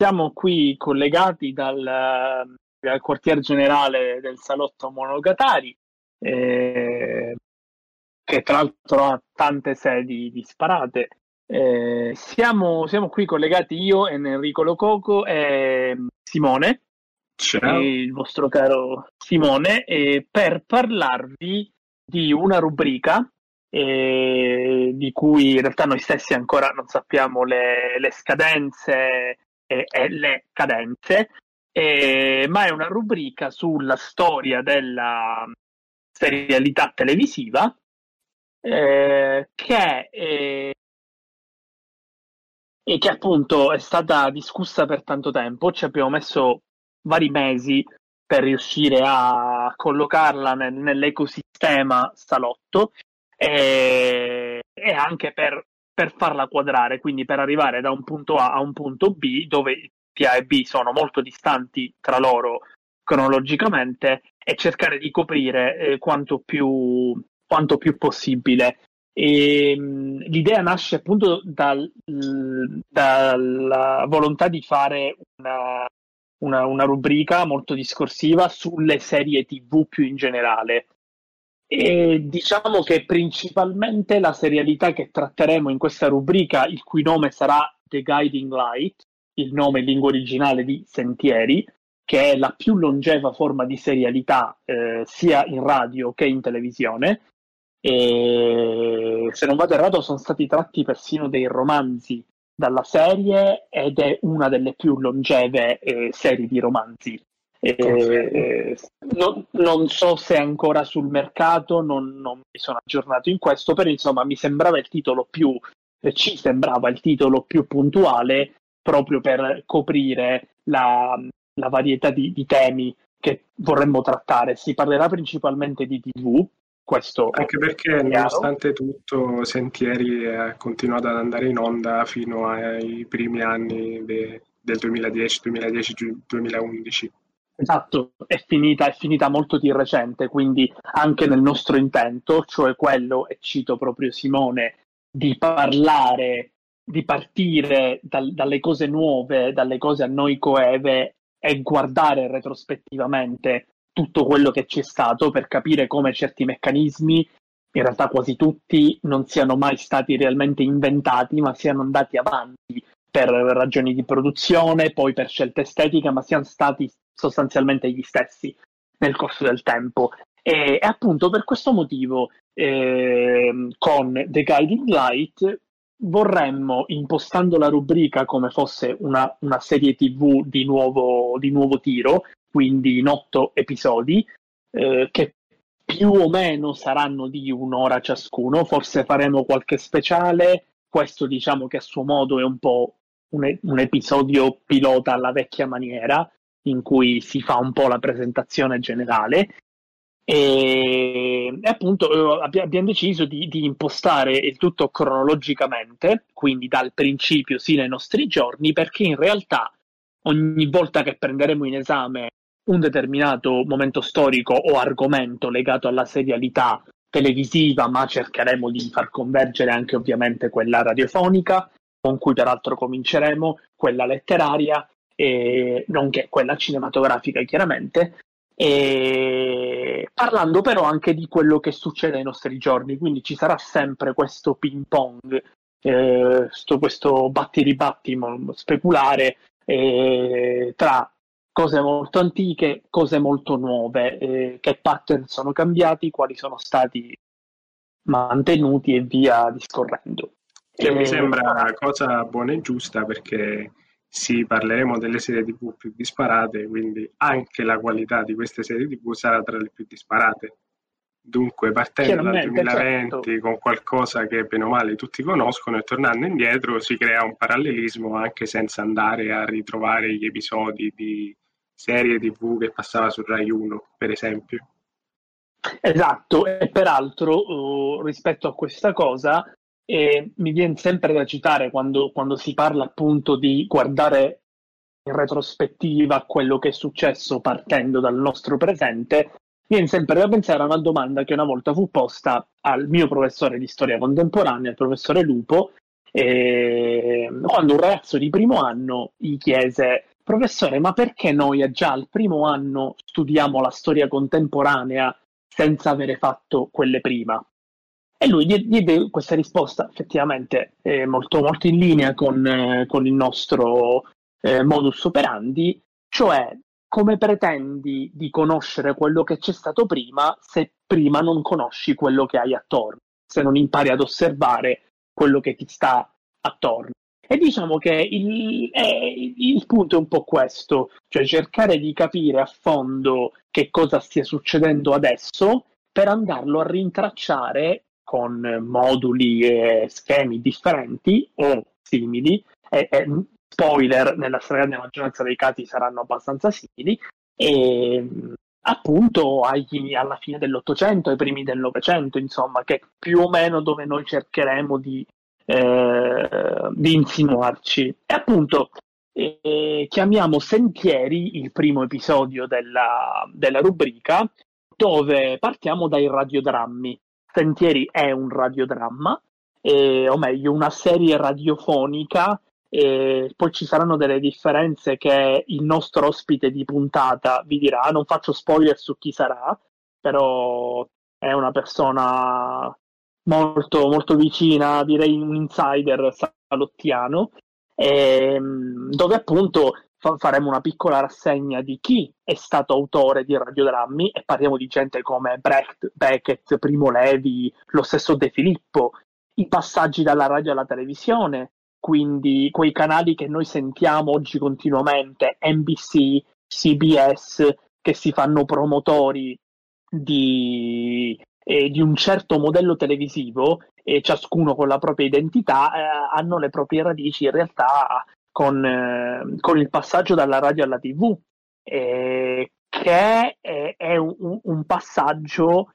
siamo qui collegati dal, dal quartier generale del salotto Monogatari, eh, che tra l'altro ha tante sedi disparate. Eh, siamo, siamo, qui collegati io, Enrico Lococo e Simone, e il vostro caro Simone, per parlarvi di una rubrica eh, di cui in realtà noi stessi ancora non sappiamo le, le scadenze e, e, le cadenze, eh, ma è una rubrica sulla storia della serialità televisiva eh, che, è, e che appunto è stata discussa per tanto tempo. Ci abbiamo messo vari mesi per riuscire a collocarla nel, nell'ecosistema salotto e, e anche per, per, farla quadrare, quindi per arrivare da un punto A a un punto B dove T A e B sono molto distanti tra loro cronologicamente e cercare di coprire eh, quanto, più, quanto più possibile. E, mh, l'idea nasce appunto dal, dalla volontà di fare una, una, una, rubrica molto discorsiva sulle serie TV più in generale. E diciamo che principalmente la serialità che tratteremo in questa rubrica, il cui nome sarà The Guiding Light, il nome in lingua originale di Sentieri, che è la più longeva forma di serialità eh, sia in radio che in televisione. E se non vado errato, sono stati tratti persino dei romanzi dalla serie ed è una delle più longeve eh, serie di romanzi eh, non, non, so se è ancora sul mercato, non, non, mi sono aggiornato in questo, però insomma mi sembrava il titolo più, eh, ci sembrava il titolo più puntuale proprio per coprire la, la varietà di, di, temi che vorremmo trattare. Si parlerà principalmente di TV. Questo Anche perché, nonostante tutto, Sentieri ha continuato ad andare in onda fino ai primi anni de, del 2010, 2010, 2011. Esatto, è finita, è finita molto di recente, quindi anche nel nostro intento, cioè quello, e cito proprio Simone, di parlare, di partire dal, dalle cose nuove, dalle cose a noi coeve e guardare retrospettivamente tutto quello che c'è stato per capire come certi meccanismi, in realtà quasi tutti, non siano mai stati realmente inventati, ma siano andati avanti per ragioni di produzione, poi per scelte estetiche, ma siano stati sostanzialmente gli stessi nel corso del tempo. E, e appunto per questo motivo eh, con The Guiding Light vorremmo, impostando la rubrica come fosse una, una serie TV di nuovo, di nuovo, tiro, quindi in otto episodi, eh, che più o meno saranno di un'ora ciascuno, forse faremo qualche speciale, questo diciamo che a suo modo è un po' un, un episodio pilota alla vecchia maniera, in cui si fa un po' la presentazione generale. E, appunto eh, abbiamo deciso di, di, impostare il tutto cronologicamente, quindi dal principio sino ai nostri giorni, perché in realtà ogni volta che prenderemo in esame un determinato momento storico o argomento legato alla serialità televisiva, ma cercheremo di far convergere anche ovviamente quella radiofonica, con cui peraltro cominceremo, quella letteraria e nonché quella cinematografica chiaramente, parlando però anche di quello che succede ai nostri giorni, quindi ci sarà sempre questo ping pong, eh, questo batti ribatti speculare eh, tra cose molto antiche, cose molto nuove, eh, che pattern sono cambiati, quali sono stati mantenuti e via discorrendo. Che mi sembra una cosa buona e giusta perché sì, parleremo delle serie TV più disparate, quindi anche la qualità di queste serie TV sarà tra le più disparate. Dunque, partendo dal 2020 certo. con qualcosa che bene o male tutti conoscono e tornando indietro si crea un parallelismo anche senza andare a ritrovare gli episodi di serie TV che passava su Rai 1, per esempio. Esatto, e peraltro uh, rispetto a questa cosa e mi viene sempre da citare quando, quando si parla appunto di guardare in retrospettiva quello che è successo partendo dal nostro presente, viene sempre da pensare a una domanda che una volta fu posta al mio professore di storia contemporanea, il professore Lupo, E quando un ragazzo di primo anno gli chiese professore, ma perché noi già al primo anno studiamo la storia contemporanea senza avere fatto quelle prima? E lui diede questa risposta effettivamente eh, molto, molto, in linea con, eh, con il nostro eh, modus operandi, cioè come pretendi di conoscere quello che c'è stato prima se prima non conosci quello che hai attorno, se non impari ad osservare quello che ti sta attorno. E diciamo che il, eh, il, punto è un po' questo, cioè cercare di capire a fondo che cosa stia succedendo adesso per andarlo a rintracciare con moduli e schemi differenti o simili. E, e, spoiler, nella stragrande maggioranza dei casi saranno abbastanza simili. E appunto agli, alla fine dell'Ottocento, ai primi del Novecento, insomma, che è più o meno dove noi cercheremo di eh, di insinuarci. E appunto eh, chiamiamo Sentieri il primo episodio della, della rubrica dove partiamo dai radiodrammi. Sentieri è un radiodramma, eh, o meglio una serie radiofonica e poi ci saranno delle differenze che il nostro ospite di puntata vi dirà. Non faccio spoiler su chi sarà, però è una persona molto, molto vicina, direi un insider salottiano, ehm, dove appunto faremo una piccola rassegna di chi è stato autore di radiodrammi e parliamo di gente come Brecht, Beckett, Primo Levi, lo stesso De Filippo, i passaggi dalla radio alla televisione, quindi quei canali che noi sentiamo oggi continuamente, NBC, CBS, che si fanno promotori di, eh, di un certo modello televisivo e ciascuno con la propria identità eh, hanno le proprie radici in realtà con, eh, con il passaggio dalla radio alla tv che è, è un, un, passaggio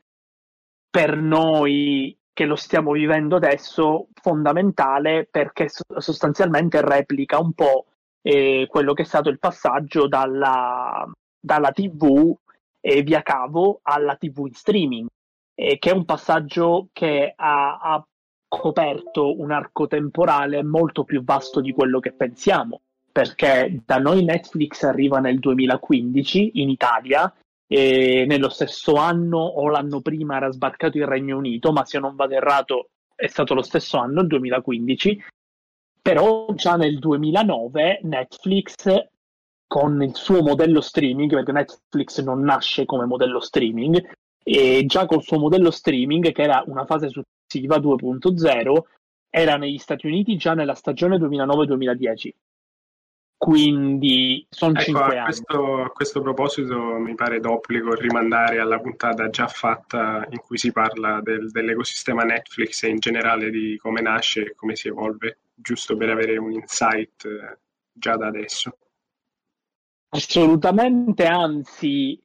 per noi che lo stiamo vivendo adesso fondamentale perché sostanzialmente replica un po' eh, quello che è stato il passaggio dalla, dalla tv e via cavo alla tv in streaming eh, che è un passaggio che ha, ha coperto un arco temporale molto più vasto di quello che pensiamo, perché da noi Netflix arriva nel 2015 in Italia e nello stesso anno o l'anno prima era sbarcato il Regno Unito, ma se non vado errato è stato lo stesso anno, il 2015, però già nel 2009 Netflix con il suo modello streaming, perché Netflix non nasce come modello streaming, e già col suo modello streaming, che era una fase successiva 2.0, era negli Stati Uniti già nella stagione 2009-2010. Quindi sono ecco, 5 a questo, a questo proposito mi pare d'obbligo rimandare alla puntata già fatta in cui si parla del, dell'ecosistema Netflix e in generale di come nasce e come si evolve, giusto per avere un insight eh, già da adesso. Assolutamente, anzi,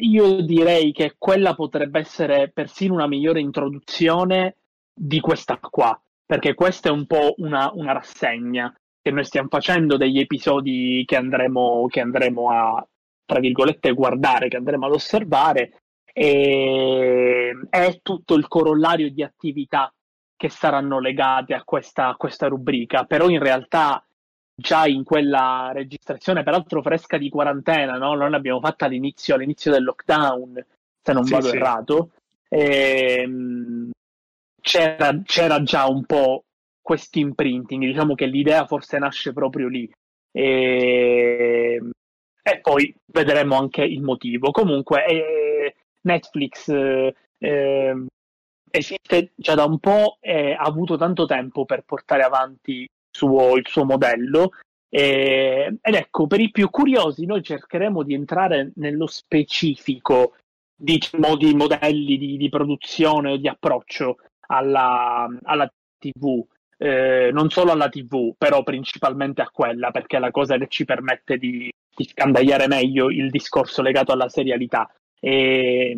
io direi che quella potrebbe essere persino una migliore introduzione di questa qua, perché questa è un po' una, una rassegna che noi stiamo facendo degli episodi che andremo, che andremo a, tra virgolette, guardare, che andremo ad osservare, e è tutto il corollario di attività che saranno legate a questa, a questa rubrica, però in realtà già in quella registrazione, peraltro fresca di quarantena, no? Noi l'abbiamo fatta all'inizio, all'inizio del lockdown, se non sì, vado sì. errato. E, ehm, c'era, c'era, già un po' questo imprinting, diciamo che l'idea forse nasce proprio lì. E, e poi vedremo anche il motivo. Comunque, eh, Netflix eh, esiste già da un po' e ha avuto tanto tempo per portare avanti suo, il suo modello. E, ed ecco, per i più curiosi, noi cercheremo di entrare nello specifico di modi, modelli di, di produzione o di approccio alla, alla TV. Eh, non solo alla TV, però principalmente a quella, perché è la cosa che ci permette di, di scandagliare meglio il discorso legato alla serialità. E,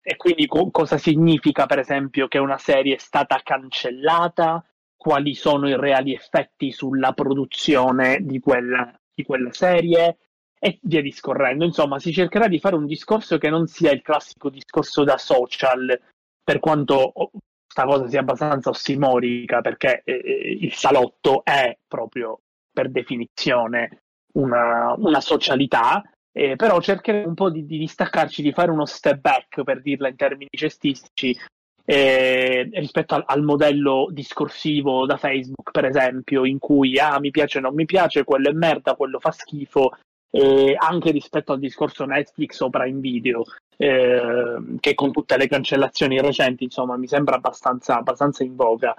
e quindi co- cosa significa, per esempio, che una serie è stata cancellata quali sono i reali effetti sulla produzione di quella, di quella serie e via discorrendo. Insomma, si cercherà di fare un discorso che non sia il classico discorso da social, per quanto questa cosa sia abbastanza ossimorica perché eh, eh, il salotto è proprio per definizione una, una socialità, eh, però cercheremo un po' di, di, distaccarci, di fare uno step back per dirla in termini cestistici eh, rispetto al, al, modello discorsivo da Facebook, per esempio, in cui ah, mi piace, non mi piace, quello è merda, quello fa schifo, eh, anche rispetto al discorso Netflix o Prime Video, eh, che con tutte le cancellazioni recenti, insomma, mi sembra abbastanza, abbastanza in voga.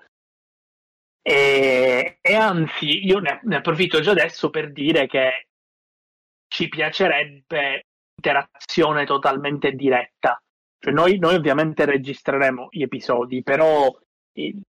E, e anzi, io ne, ne approfitto già adesso per dire che ci piacerebbe interazione totalmente diretta cioè noi, noi ovviamente registreremo gli episodi, però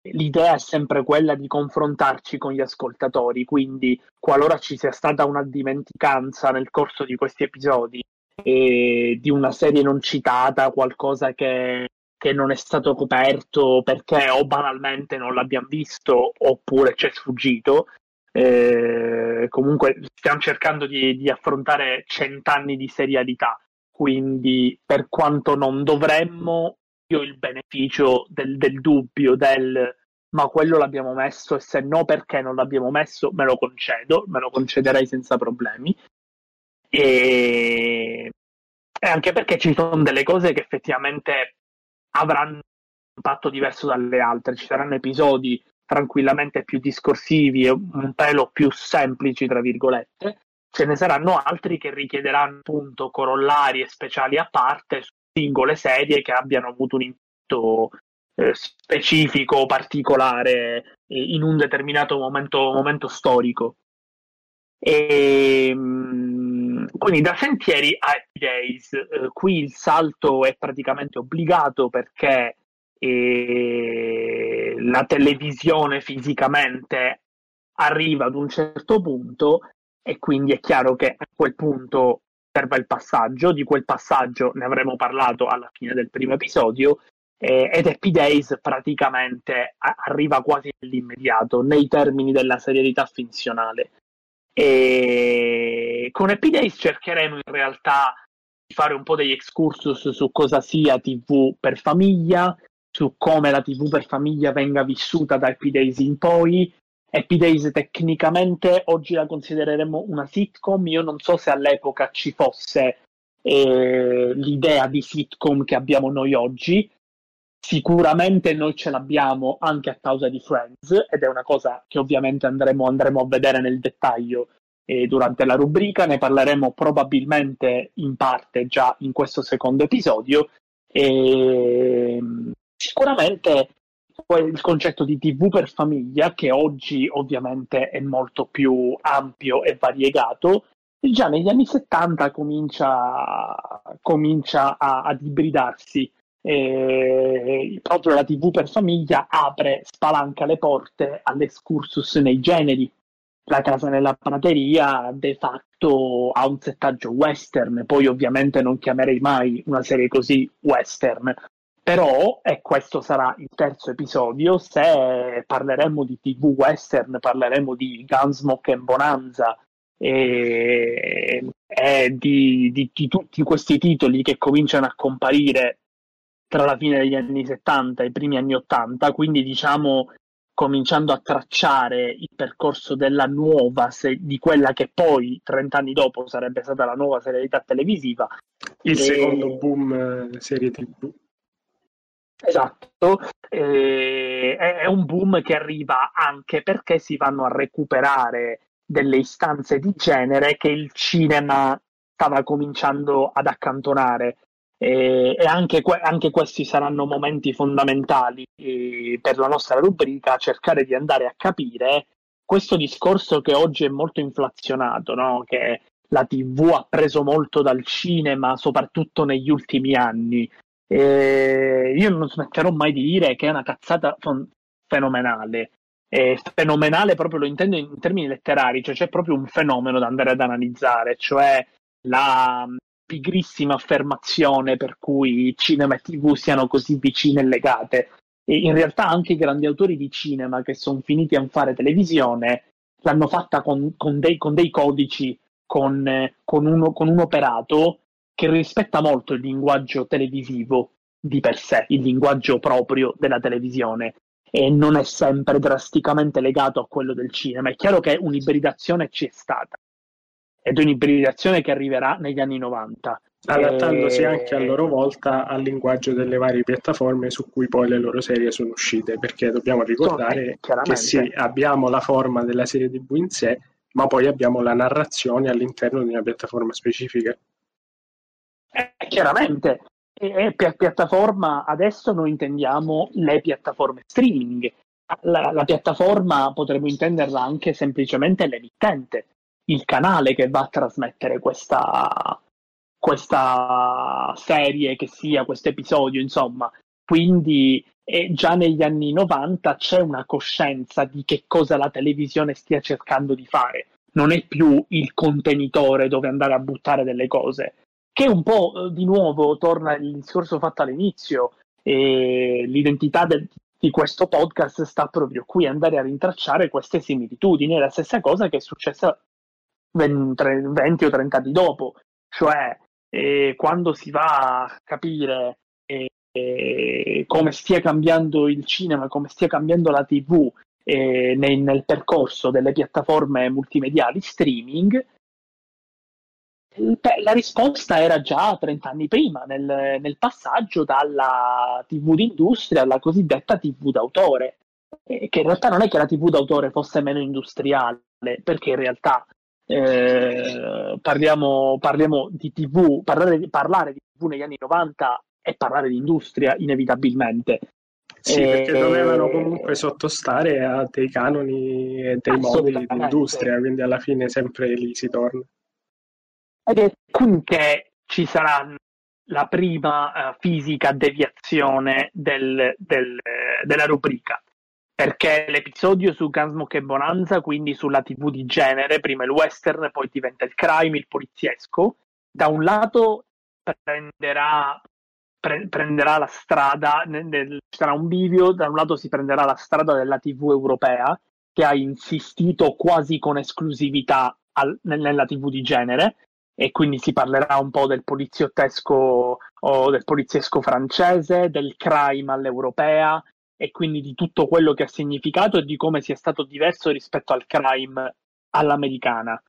l'idea è sempre quella di confrontarci con gli ascoltatori, quindi qualora ci sia stata una dimenticanza nel corso di questi episodi e di una serie non citata, qualcosa che, che non è stato coperto perché o banalmente non l'abbiamo visto oppure ci è sfuggito, eh, comunque stiamo cercando di, di affrontare cent'anni di serialità quindi per quanto non dovremmo, io il beneficio del, del dubbio, del ma quello l'abbiamo messo e se no perché non l'abbiamo messo me lo concedo, me lo concederei senza problemi. E, e anche perché ci sono delle cose che effettivamente avranno un impatto diverso dalle altre, ci saranno episodi tranquillamente più discorsivi e un pelo più semplici, tra virgolette, ce ne saranno altri che richiederanno appunto corollari e speciali a parte su singole serie che abbiano avuto un impatto eh, specifico o particolare eh, in un determinato momento, momento storico. E, mh, quindi da Sentieri a Days, eh, qui il salto è praticamente obbligato perché eh, la televisione fisicamente arriva ad un certo punto e quindi è chiaro che a quel punto serve il passaggio, di quel passaggio ne avremo parlato alla fine del primo episodio eh, ed Happy Days praticamente a- arriva quasi nell'immediato nei termini della serialità finzionale. E con Happy Days cercheremo in realtà di fare un po' degli excursus su cosa sia TV per famiglia, su come la TV per famiglia venga vissuta da Happy Days in poi, Happy Days tecnicamente oggi la considereremo una sitcom, io non so se all'epoca ci fosse eh, l'idea di sitcom che abbiamo noi oggi, sicuramente noi ce l'abbiamo anche a causa di Friends ed è una cosa che ovviamente andremo, andremo a vedere nel dettaglio eh, durante la rubrica, ne parleremo probabilmente in parte già in questo secondo episodio. E sicuramente il concetto di TV per famiglia, che oggi ovviamente è molto più ampio e variegato, già negli anni 70 comincia, comincia a, ad ibridarsi. E proprio la TV per famiglia apre, spalanca le porte all'escursus nei generi. La casa nella prateria de facto ha un settaggio western, poi ovviamente non chiamerei mai una serie così western, però, e questo sarà il terzo episodio, se parleremo di TV western, parleremo di Gunsmoke and Bonanza e, e di, di, di, tutti questi titoli che cominciano a comparire tra la fine degli anni 70 e i primi anni 80, quindi diciamo cominciando a tracciare il percorso della nuova, se, di quella che poi 30 anni dopo sarebbe stata la nuova serialità televisiva. Il e... secondo boom eh, serie TV. Esatto, eh, è un boom che arriva anche perché si vanno a recuperare delle istanze di genere che il cinema stava cominciando ad accantonare. Eh, e anche, que- anche, questi saranno momenti fondamentali eh, per la nostra rubrica, cercare di andare a capire questo discorso che oggi è molto inflazionato, no? che la TV ha preso molto dal cinema, soprattutto negli ultimi anni, eh, io non smetterò mai di dire che è una cazzata fenomenale. Eh, fenomenale proprio lo intendo in termini letterari, cioè c'è proprio un fenomeno da andare ad analizzare, cioè la pigrissima affermazione per cui cinema e tv siano così vicine e legate. E in realtà anche i grandi autori di cinema che sono finiti a fare televisione l'hanno fatta con, con, dei, con dei, codici, con, con, uno, con un operato che rispetta molto il linguaggio televisivo di per sé, il linguaggio proprio della televisione e non è sempre drasticamente legato a quello del cinema. È chiaro che un'ibridazione ci è stata ed è un'ibridazione che arriverà negli anni 90. Adattandosi e... anche a loro volta al linguaggio delle varie piattaforme su cui poi le loro serie sono uscite, perché dobbiamo ricordare che sì, abbiamo la forma della serie TV in sé, ma poi abbiamo la narrazione all'interno di una piattaforma specifica. Eh, chiaramente, e pi- piattaforma adesso noi intendiamo le piattaforme streaming. La, la, piattaforma potremmo intenderla anche semplicemente l'emittente, il canale che va a trasmettere questa, questa serie, che sia questo episodio, insomma. Quindi eh, già negli anni 90 c'è una coscienza di che cosa la televisione stia cercando di fare. Non è più il contenitore dove andare a buttare delle cose, che un po' eh, di nuovo torna il discorso fatto all'inizio. E l'identità del, di questo podcast sta proprio qui, andare a rintracciare queste similitudini. È la stessa cosa che è successa 20, 20 o 30 anni dopo, cioè eh, quando si va a capire eh, eh, come stia cambiando il cinema, come stia cambiando la TV eh, nel, nel, percorso delle piattaforme multimediali streaming, la risposta era già 30 anni prima, nel, nel passaggio dalla TV d'industria alla cosiddetta TV d'autore, che in realtà non è che la TV d'autore fosse meno industriale, perché in realtà eh, parliamo, parliamo, di TV, parlare, parlare, di TV negli anni 90 è parlare di industria inevitabilmente. Sì, e, perché dovevano comunque sottostare a dei canoni e dei modi di industria, quindi alla fine sempre lì si torna. Ed è qui che ci sarà la prima uh, fisica deviazione del, del, della rubrica. Perché l'episodio su Gunsmoke e Bonanza, quindi sulla TV di genere, prima il western, poi diventa il crime, il poliziesco, da un lato prenderà, pre- prenderà la strada, nel, nel, ci sarà un bivio, da un lato si prenderà la strada della TV europea, che ha insistito quasi con esclusività al, nella TV di genere, e quindi si parlerà un po' del poliziottesco o del poliziesco francese, del crime all'europea, e quindi di tutto quello che ha significato e di come sia stato diverso rispetto al crime all'americana.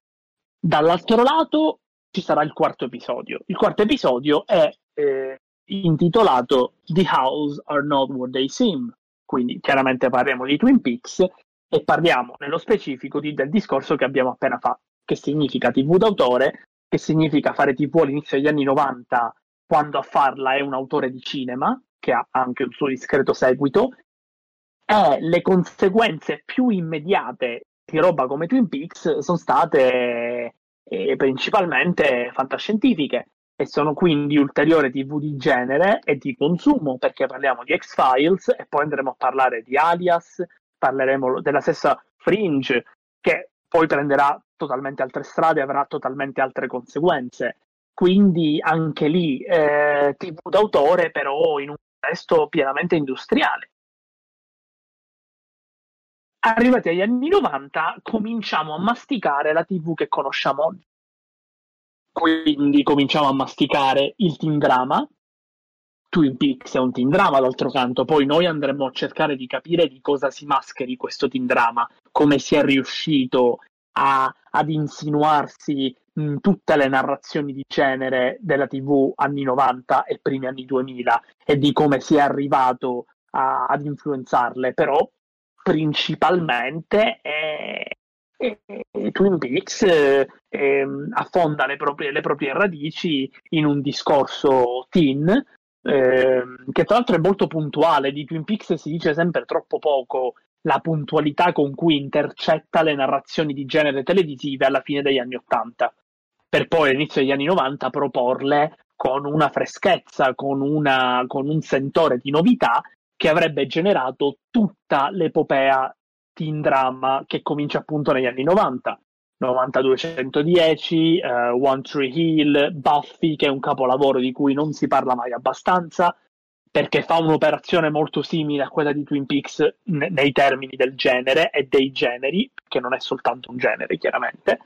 Dall'altro lato ci sarà il quarto episodio. Il quarto episodio è eh, intitolato The House Are Not What They Seem, quindi chiaramente parliamo di Twin Peaks e parliamo nello specifico di, del discorso che abbiamo appena fatto, che significa TV d'autore, che significa fare TV all'inizio degli anni 90 quando a farla è un autore di cinema, che ha anche un suo discreto seguito, e le conseguenze più immediate di roba come Twin Peaks sono state eh, principalmente fantascientifiche e sono quindi ulteriore TV di genere e di consumo perché parliamo di X-Files e poi andremo a parlare di Alias, parleremo della stessa Fringe che poi prenderà totalmente altre strade avrà totalmente altre conseguenze. Quindi anche lì eh, TV d'autore però in un contesto pienamente industriale. Arrivati agli anni 90 cominciamo a masticare la TV che conosciamo oggi. Quindi cominciamo a masticare il teen drama. Twin Peaks è un teen drama, d'altro canto. Poi noi andremo a cercare di capire di cosa si mascheri questo teen drama, come si è riuscito a, ad insinuarsi in tutte le narrazioni di genere della TV anni 90 e primi anni 2000 e di come si è arrivato a, ad influenzarle, però principalmente è, è, è Twin Peaks eh, affonda le proprie, le proprie, radici in un discorso teen eh, che tra l'altro è molto puntuale, di Twin Peaks si dice sempre troppo poco la puntualità con cui intercetta le narrazioni di genere televisive alla fine degli anni Ottanta, per poi all'inizio degli anni 90 proporle con una freschezza, con, una, con un sentore di novità che avrebbe generato tutta l'epopea teen drama che comincia appunto negli anni 90. 9210, uh, One Tree Hill, Buffy, che è un capolavoro di cui non si parla mai abbastanza, perché fa un'operazione molto simile a quella di Twin Peaks ne- nei termini del genere e dei generi, che non è soltanto un genere, chiaramente.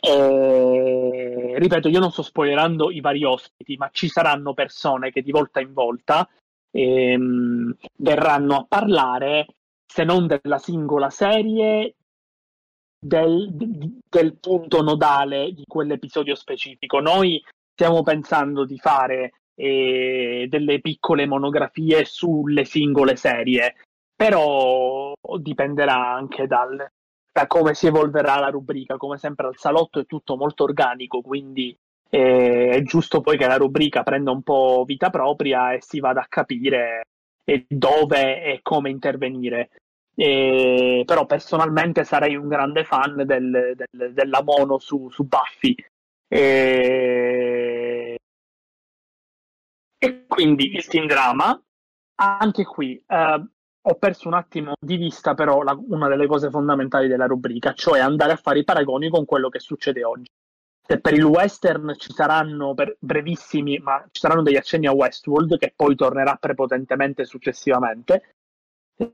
E, ripeto, io non sto spoilerando i vari ospiti, ma ci saranno persone che di volta in volta ehm, verranno a parlare, se non della singola serie, del, del punto nodale di quell'episodio specifico. Noi stiamo pensando di fare eh, delle piccole monografie sulle singole serie, però dipenderà anche dal, da come si evolverà la rubrica. Come sempre al salotto è tutto molto organico, quindi eh, è giusto poi che la rubrica prenda un po' vita propria e si vada a capire dove e come intervenire. E, però personalmente sarei un grande fan del, del, della mono su, su Buffy. E, e quindi il teen drama, anche qui eh, ho perso un attimo di vista però la, una delle cose fondamentali della rubrica, cioè andare a fare i paragoni con quello che succede oggi. Se per il western ci saranno brevissimi, ma ci saranno degli accenni a Westworld che poi tornerà prepotentemente successivamente,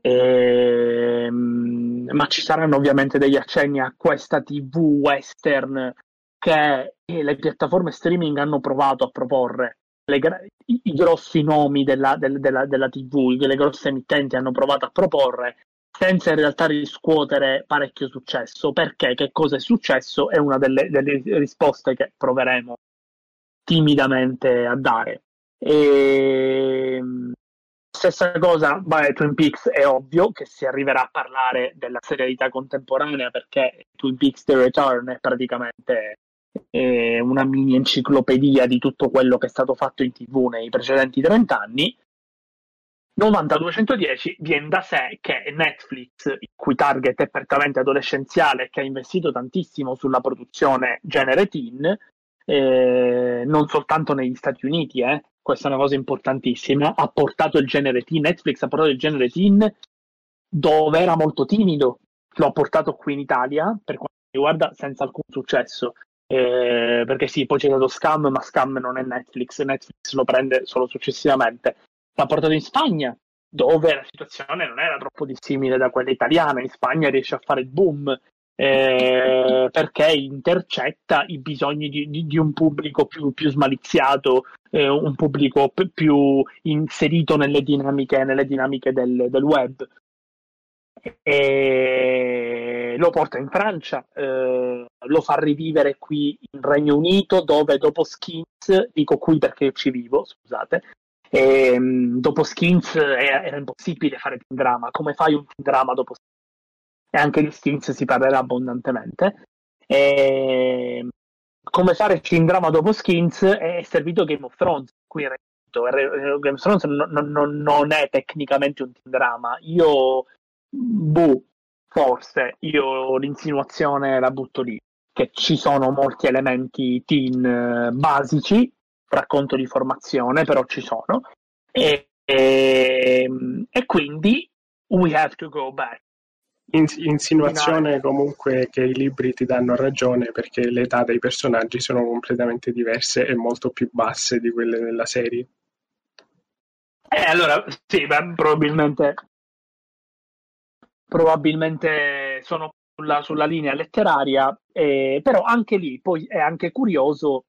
ehm, ma ci saranno ovviamente degli accenni a questa TV western che le piattaforme streaming hanno provato a proporre le, i, grossi nomi della, del, della, della TV, le grosse emittenti hanno provato a proporre senza in realtà riscuotere parecchio successo. Perché? Che cosa è successo? È una delle, delle risposte che proveremo timidamente a dare. E... Stessa cosa, beh, Twin Peaks è ovvio che si arriverà a parlare della serialità contemporanea perché Twin Peaks The Return è praticamente eh, una mini enciclopedia di tutto quello che è stato fatto in tv nei precedenti 30 anni. 90-210 viene da sé che Netflix, il cui target è prettamente adolescenziale che ha investito tantissimo sulla produzione genere teen, eh, non soltanto negli Stati Uniti, eh, questa è una cosa importantissima, ha portato il genere teen, Netflix ha portato il genere teen dove era molto timido, lo ha portato qui in Italia, per quanto riguarda, senza alcun successo. Eh, perché sì, poi c'è stato Scam, ma Scam non è Netflix, Netflix lo prende solo successivamente. L'ha portato in Spagna, dove la situazione non era troppo dissimile da quella italiana. In Spagna riesce a fare il boom eh, perché intercetta i bisogni di, di, di un pubblico più, più smaliziato, eh, un pubblico p- più inserito nelle dinamiche, nelle dinamiche del, del web. E lo porta in Francia, eh, lo fa rivivere qui in Regno Unito, dove dopo Skins, dico qui perché ci vivo, scusate, e, ehm, dopo Skins era, era impossibile fare team drama. Come fai un team drama dopo Skins? E anche di Skins si parlerà abbondantemente. E, ehm, come fare team drama dopo Skins è servito Game of Thrones qui in Regno Unito. Game of Thrones non, non, non è tecnicamente un team drama. Io boh, forse io l'insinuazione la butto lì, che ci sono molti elementi teen eh, basici, racconto di formazione, però ci sono, e, e, e quindi we have to go back. Ins- insinuazione comunque che i libri ti danno ragione perché le età dei personaggi sono completamente diverse e molto più basse di quelle della serie. Eh, allora, sì, beh, probabilmente probabilmente sono sulla, sulla linea letteraria, eh, però anche lì poi è anche curioso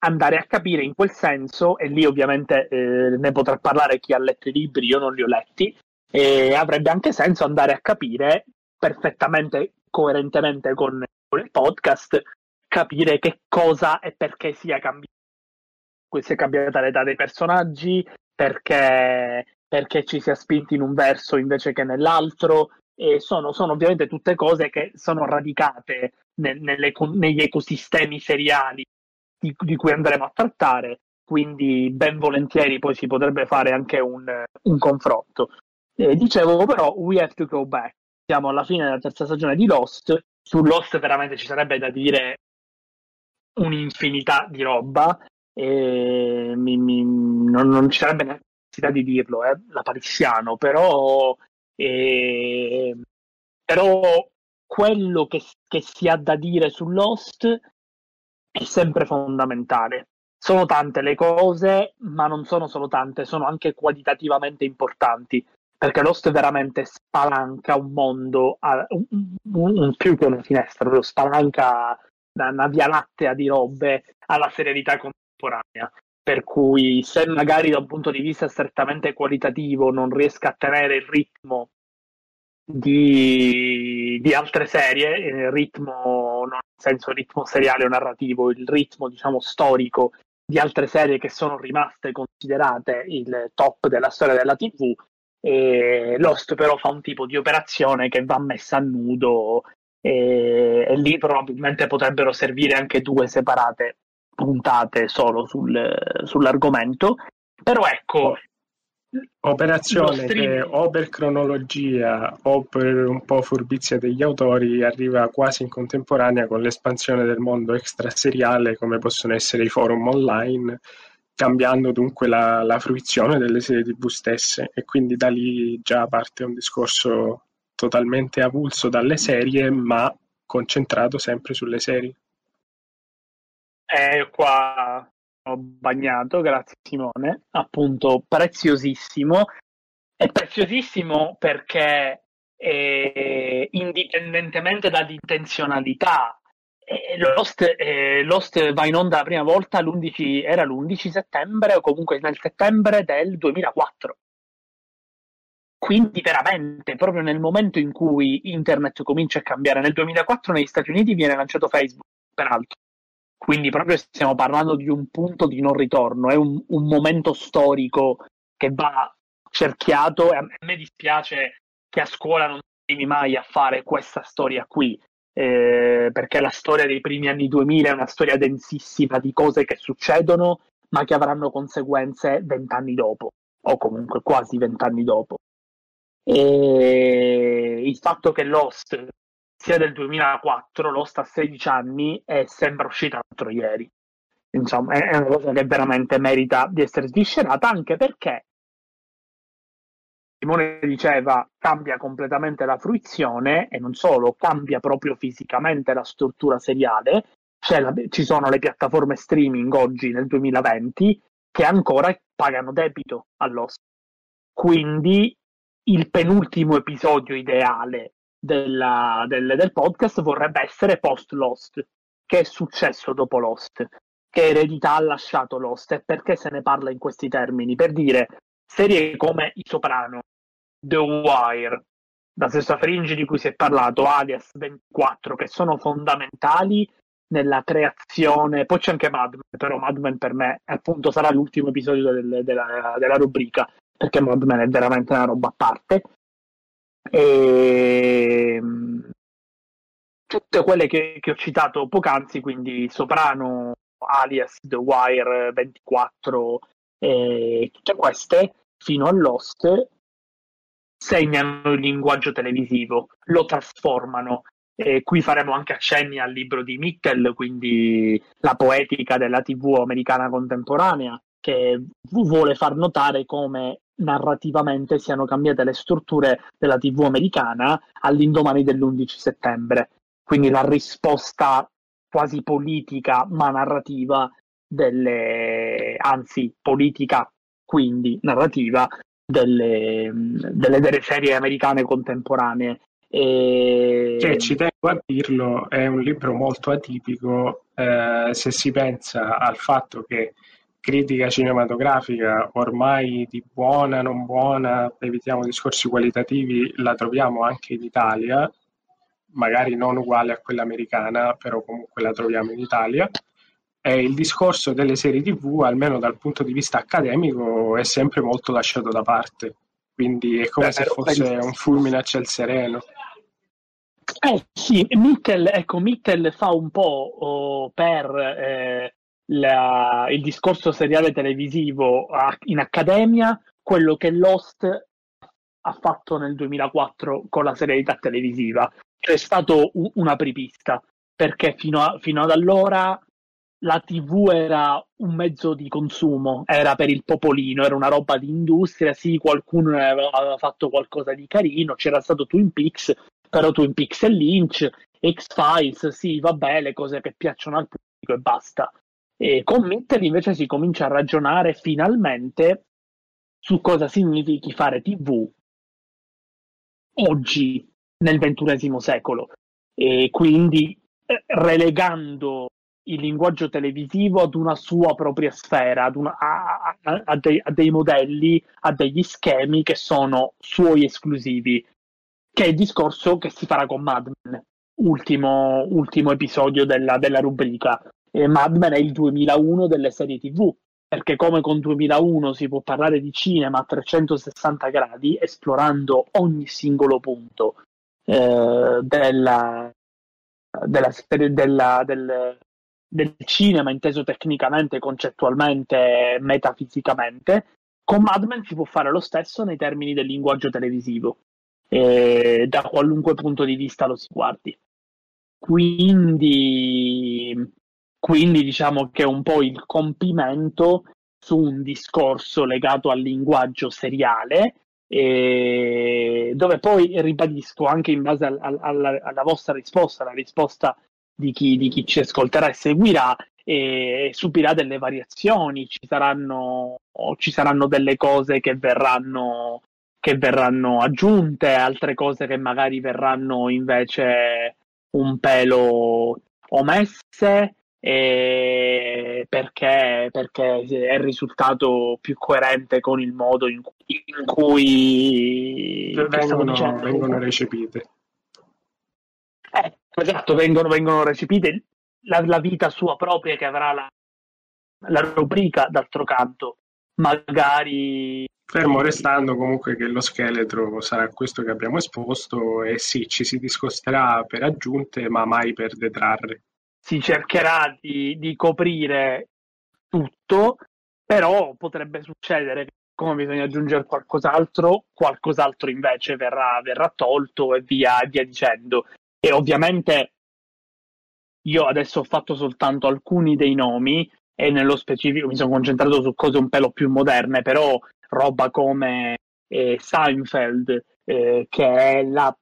andare a capire in quel senso, e lì ovviamente eh, ne potrà parlare chi ha letto i libri, io non li ho letti, e avrebbe anche senso andare a capire perfettamente, coerentemente con, con il podcast, capire che cosa e perché sia cambiato. Si è cambiata l'età dei personaggi, perché perché ci si è spinti in un verso invece che nell'altro. E sono, sono ovviamente tutte cose che sono radicate nel, nelle, negli ecosistemi seriali di, di, cui andremo a trattare, quindi ben volentieri poi si potrebbe fare anche un, un confronto. Eh, dicevo però, we have to go back. Siamo alla fine della terza stagione di Lost. Su Lost veramente ci sarebbe da dire un'infinità di roba. Mi, mi, non, non, ci sarebbe necessità di dirlo, eh, la Parissiano, però, eh, però quello che, che si ha da dire su Lost è sempre fondamentale. Sono tante le cose, ma non sono solo tante, sono anche qualitativamente importanti perché Lost veramente spalanca un mondo, a, un, un, più che una finestra, lo spalanca una via lattea di robe alla serialità contemporanea. Per cui, se magari da un punto di vista strettamente qualitativo non riesca a tenere il ritmo di, di altre serie, il ritmo, non nel senso ritmo seriale o narrativo, il ritmo diciamo storico di altre serie che sono rimaste considerate il top della storia della TV. E Lost però fa un tipo di operazione che va messa a nudo e, e lì probabilmente potrebbero servire anche due separate puntate solo sul, sull'argomento. Però ecco, Operazione che o per cronologia o per un po' furbizia degli autori arriva quasi in contemporanea con l'espansione del mondo extraseriale come possono essere i forum online, cambiando dunque la, la fruizione delle serie tv stesse e quindi da lì già parte un discorso totalmente avulso dalle serie ma concentrato sempre sulle serie. Eh, qua ho bagnato, grazie Simone, appunto preziosissimo. È preziosissimo perché eh, indipendentemente dall'intenzionalità, eh, Lost, eh, Lost, va in onda la prima volta l'11, era l'11 settembre o comunque nel settembre del 2004. Quindi veramente, proprio nel momento in cui internet comincia a cambiare, nel 2004 negli Stati Uniti viene lanciato Facebook, peraltro quindi proprio stiamo parlando di un punto di non ritorno, è un, un momento storico che va cerchiato e a me dispiace che a scuola non arrivi mai a fare questa storia qui, eh, perché la storia dei primi anni 2000 è una storia densissima di cose che succedono, ma che avranno conseguenze vent'anni dopo, o comunque quasi vent'anni dopo. E il fatto che Lost sia del 2004, Lost a 16 anni e sembra uscita l'altro ieri. Insomma, è una cosa che veramente merita di essere sviscerata, anche perché Simone diceva cambia completamente la fruizione e non solo, cambia proprio fisicamente la struttura seriale. La, ci sono le piattaforme streaming oggi nel 2020 che ancora pagano debito all'host. Quindi il penultimo episodio ideale della, del, del, podcast vorrebbe essere post Lost. Che è successo dopo Lost? Che eredità ha lasciato Lost e perché se ne parla in questi termini? Per dire, serie come I Soprano, The Wire, la stessa Fringe di cui si è parlato, alias 24, che sono fondamentali nella creazione. Poi c'è anche Mad Men, però Mad Men per me appunto sarà l'ultimo episodio del, della, della rubrica, perché Mad Men è veramente una roba a parte. E ehm, tutte quelle che, che ho citato poc'anzi, quindi Soprano, alias The Wire 24 e tutte queste, fino a Lost, segnano il linguaggio televisivo, lo trasformano. E qui faremo anche accenni al libro di Mittel, quindi la poetica della TV americana contemporanea, che vuole far notare come narrativamente siano cambiate le strutture della TV americana all'indomani dell'11 settembre. Quindi la risposta quasi politica ma narrativa delle, anzi politica quindi narrativa delle, delle, delle serie americane contemporanee. E... Che ci tengo a dirlo, è un libro molto atipico eh, se si pensa al fatto che critica cinematografica ormai di buona, non buona, evitiamo discorsi qualitativi, la troviamo anche in Italia, magari non uguale a quella americana, però comunque la troviamo in Italia. E il discorso delle serie TV, almeno dal punto di vista accademico, è sempre molto lasciato da parte. Quindi è come Beh, se fosse penso... un fulmine a ciel sereno. Eh sì, Mittel, ecco, Mittel fa un po' oh, per eh, la, il discorso seriale televisivo in accademia, quello che Lost ha fatto nel 2004 con la serialità televisiva. Cioè è stato un, una apripista, perché fino, a, fino ad allora la TV era un mezzo di consumo, era per il popolino, era una roba di industria, sì, qualcuno aveva fatto qualcosa di carino, c'era stato Twin Peaks, però Twin Peaks e Lynch, X-Files, sì, vabbè, le cose che piacciono al pubblico e basta. E con Mittel invece si comincia a ragionare finalmente su cosa significhi fare TV oggi nel ventunesimo secolo e quindi relegando il linguaggio televisivo ad una sua propria sfera, una, a, a, a, dei, a, dei, modelli, a degli schemi che sono suoi esclusivi, che è il discorso che si farà con Mad Men, ultimo, ultimo episodio della, della rubrica. E Mad Men è il 2001 delle serie TV, perché come con 2001 si può parlare di cinema a 360 gradi, esplorando ogni singolo punto eh, della, della, della, del, del cinema inteso tecnicamente, concettualmente, metafisicamente, con Mad Men si può fare lo stesso nei termini del linguaggio televisivo, eh, da qualunque punto di vista lo si guardi. Quindi, quindi diciamo che è un po' il compimento su un discorso legato al linguaggio seriale, eh, dove poi ribadisco anche in base al, al, alla, alla vostra risposta, la risposta di chi, di chi ci ascolterà e seguirà e subirà delle variazioni, ci saranno, ci saranno delle cose che verranno, che verranno aggiunte, altre cose che magari verranno invece un pelo omesse eh, perché, perché, è il risultato più coerente con il modo in cui, in cui vengono, vengono recepite. Eh, esatto, vengono, vengono recepite la, la, vita sua propria che avrà la, la rubrica, d'altro canto, magari... Fermo restando comunque che lo scheletro sarà questo che abbiamo esposto e sì, ci si discosterà per aggiunte ma mai per detrarre. Si cercherà di, di coprire tutto, però potrebbe succedere che come bisogna aggiungere qualcos'altro, qualcos'altro invece verrà, verrà tolto e via, via dicendo. E ovviamente io adesso ho fatto soltanto alcuni dei nomi e nello specifico mi sono concentrato su cose un pelo più moderne, però roba come eh, Seinfeld, eh, che è la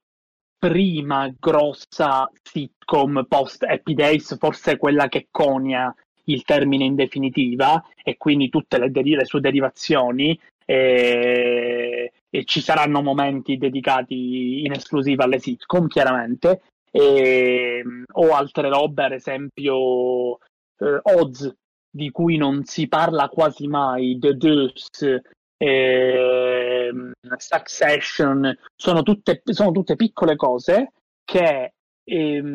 prima grossa sitcom post Happy Days, forse quella che conia il termine in definitiva e quindi tutte le, deri- le sue derivazioni e, e, ci saranno momenti dedicati in esclusiva alle sitcom chiaramente e, o altre robe ad esempio eh, Oz di cui non si parla quasi mai The Deuce eh, Succession sono tutte, sono tutte piccole cose che eh,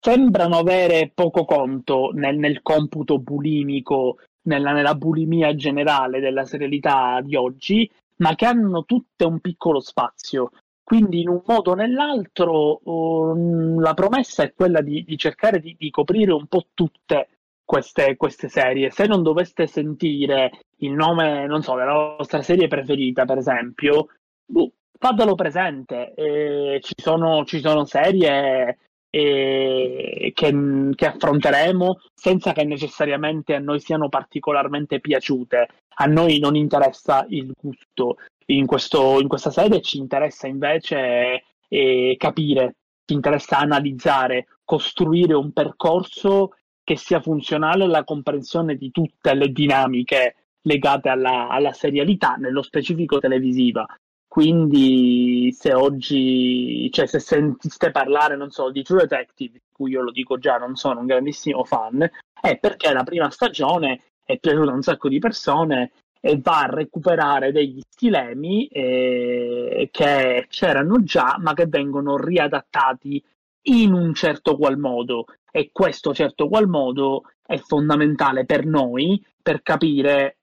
sembrano avere poco conto nel, nel computo bulimico, nella, nella, bulimia generale della serialità di oggi, ma che hanno tutte un piccolo spazio. Quindi in un modo o nell'altro um, la promessa è quella di, di cercare di, di, coprire un po' tutte queste, queste, serie. Se non doveste sentire il nome, non so, della vostra serie preferita, per esempio, boh, fatelo presente. Eh, ci, sono, ci sono serie e che, che, affronteremo senza che necessariamente a noi siano particolarmente piaciute. A noi non interessa il gusto in, questo, in questa sede, ci interessa invece eh, capire, ci interessa analizzare, costruire un percorso che sia funzionale alla comprensione di tutte le dinamiche legate alla, alla serialità, nello specifico televisiva. Quindi se oggi, cioè se sentiste parlare, non so, di True Detective, di cui io lo dico già, non sono un grandissimo fan, è perché la prima stagione è piaciuta a un sacco di persone e va a recuperare degli stilemi eh, che c'erano già, ma che vengono riadattati in un certo qual modo. E questo certo qual modo è fondamentale per noi per capire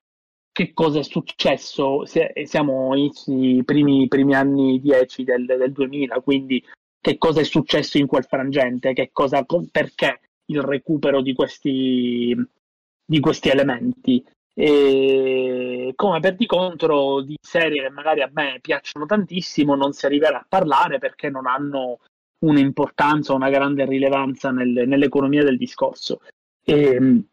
che cosa è successo, siamo i primi, primi anni 10 del, del, 2000, quindi che cosa è successo in quel frangente, che cosa, perché il recupero di questi, di questi elementi. E come per di contro di serie che magari a me piacciono tantissimo non si arriverà a parlare perché non hanno un'importanza, una grande rilevanza nel, nell'economia del discorso. E,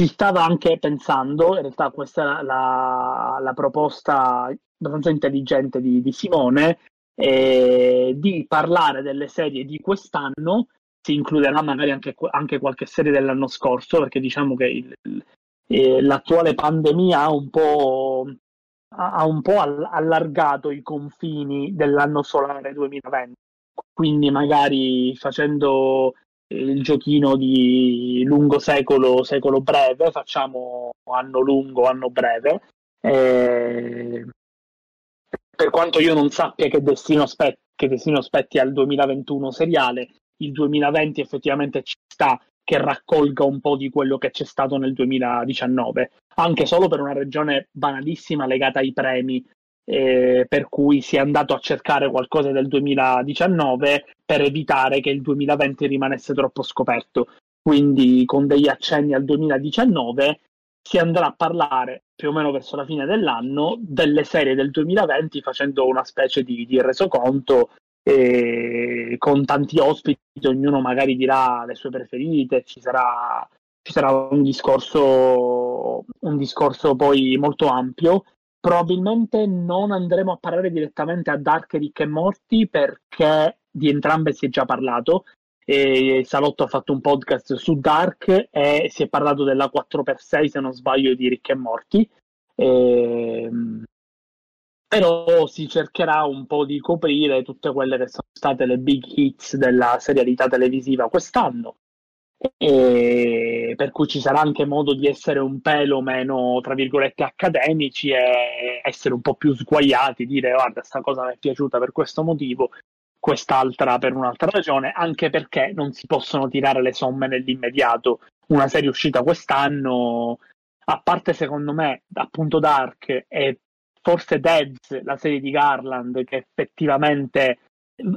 si stava anche pensando, in realtà questa è la, la proposta abbastanza intelligente di, di Simone, eh, di parlare delle serie di quest'anno, si includerà magari anche, anche qualche serie dell'anno scorso, perché diciamo che il, eh, l'attuale pandemia ha un po', ha un po' allargato i confini dell'anno solare 2020, quindi magari facendo il giochino di lungo secolo, secolo breve, facciamo anno lungo, anno breve. E per quanto io non sappia che destino, aspetti, che destino spetti al 2021 seriale, il 2020 effettivamente ci sta che raccolga un po' di quello che c'è stato nel 2019, anche solo per una regione banalissima legata ai premi, eh, per cui si è andato a cercare qualcosa del 2019 per evitare che il 2020 rimanesse troppo scoperto. Quindi con degli accenni al 2019 si andrà a parlare più o meno verso la fine dell'anno delle serie del 2020 facendo una specie di, di resoconto e con tanti ospiti, ognuno magari dirà le sue preferite, ci sarà, ci sarà un, discorso, un discorso poi molto ampio. Probabilmente non andremo a parlare direttamente a Dark, Rick e Morti perché di entrambe si è già parlato. E Salotto ha fatto un podcast su Dark e si è parlato della 4x6, se non sbaglio, di Rick e Morti. E, ehm, però si cercherà un po' di coprire tutte quelle che sono state le big hits della serialità televisiva quest'anno. E per cui ci sarà anche modo di essere un pelo meno, tra virgolette, accademici e essere un po' più sguaiati, dire guarda, questa cosa mi è piaciuta per questo motivo, quest'altra per un'altra ragione, anche perché non si possono tirare le somme nell'immediato. Una serie uscita quest'anno, a parte secondo me, appunto Dark e forse Devs, la serie di Garland, che effettivamente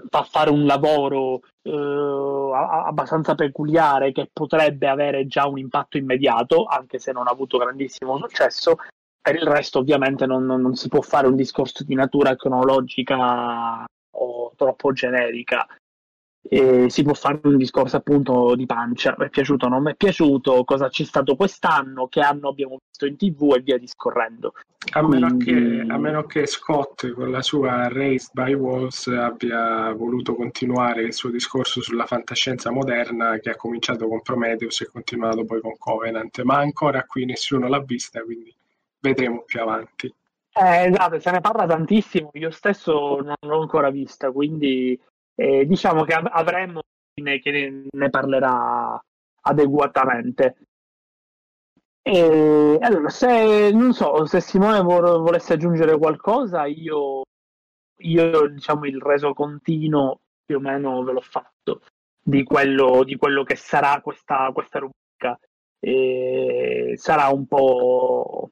fa fare un lavoro eh, abbastanza peculiare che potrebbe avere già un impatto immediato, anche se non ha avuto grandissimo successo. Per il resto, ovviamente, non, non, non si può fare un discorso di natura cronologica o troppo generica e si può fare un discorso appunto di pancia, mi è piaciuto o non mi è piaciuto, cosa c'è stato quest'anno, che anno abbiamo visto in tv e via discorrendo. A, Quindi... meno che, a meno che Scott con la sua Raised by Wolves abbia voluto continuare il suo discorso sulla fantascienza moderna che ha cominciato con Prometheus e continuato poi con Covenant, ma ancora qui nessuno l'ha vista, quindi vedremo più avanti. Eh, esatto, se ne parla tantissimo, io stesso non l'ho ancora vista, quindi eh, diciamo che av- avremo che ne parlerà adeguatamente. E, allora, se non so se Simone vo- volesse aggiungere qualcosa, io, io diciamo il reso continuo più o meno ve l'ho fatto di quello, di quello che sarà questa, questa rubrica. E sarà un po'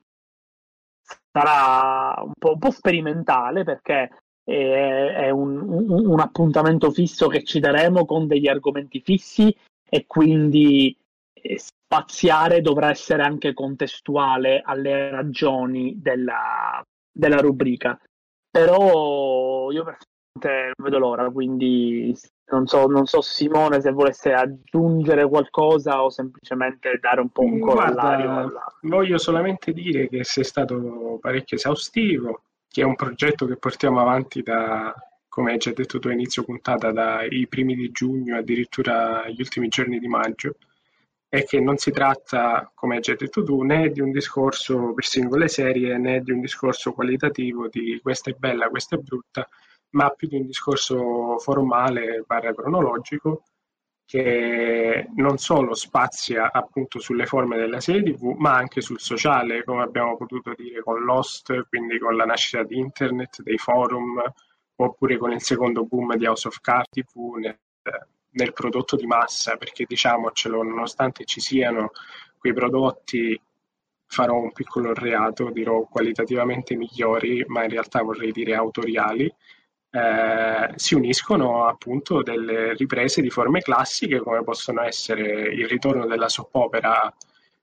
sarà un po', un po' sperimentale perché è un, un, un, appuntamento fisso che ci daremo con degli argomenti fissi e quindi eh, spaziare dovrà essere anche contestuale alle ragioni della, della rubrica. Però io personalmente non vedo l'ora, quindi non so, non so, Simone se volesse aggiungere qualcosa o semplicemente dare un po' un corollario. Alla... Voglio solamente dire che sei stato parecchio esaustivo, che è un progetto che portiamo avanti da, come hai già detto tu a inizio puntata, dai primi di giugno addirittura gli ultimi giorni di maggio, e che non si tratta, come hai già detto tu, né di un discorso per singole serie né di un discorso qualitativo di questa è bella, questa è brutta, ma più di un discorso formale, barra cronologico, che non solo spazia appunto sulle forme della serie TV, ma anche sul sociale, come abbiamo potuto dire con Lost, quindi con la nascita di internet, dei forum, oppure con il secondo boom di House of Cards TV nel, nel prodotto di massa, perché diciamocelo, nonostante ci siano quei prodotti farò un piccolo reato, dirò qualitativamente migliori, ma in realtà vorrei dire autoriali, eh, si uniscono appunto delle riprese di forme classiche come possono essere il ritorno della soppopera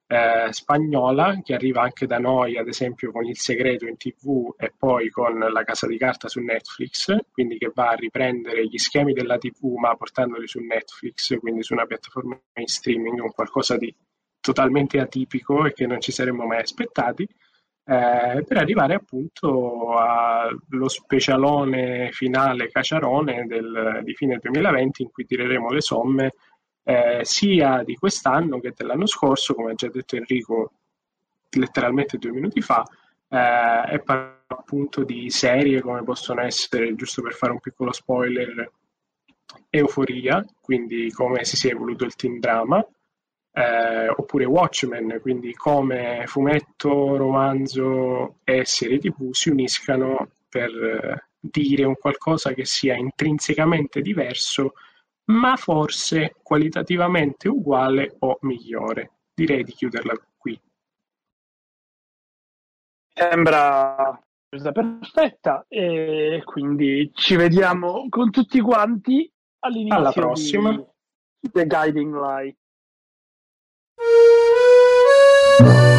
eh, spagnola che arriva anche da noi ad esempio con Il segreto in tv e poi con La casa di carta su Netflix quindi che va a riprendere gli schemi della tv ma portandoli su Netflix quindi su una piattaforma in streaming un qualcosa di totalmente atipico e che non ci saremmo mai aspettati eh, per arrivare appunto allo specialone finale Caciarone del, di fine 2020 in cui tireremo le somme eh, sia di quest'anno che dell'anno scorso, come ha già detto Enrico letteralmente due minuti fa, eh, e appunto di serie come possono essere, giusto per fare un piccolo spoiler, Euforia, quindi come si sia evoluto il teen drama, eh, oppure Watchmen, quindi come fumetto, romanzo e serie tv si uniscano per eh, dire un qualcosa che sia intrinsecamente diverso, ma forse qualitativamente uguale o migliore. Direi di chiuderla qui. Sembra perfetta e quindi ci vediamo con tutti quanti all'inizio alla prossima di The Guiding Light. Thank.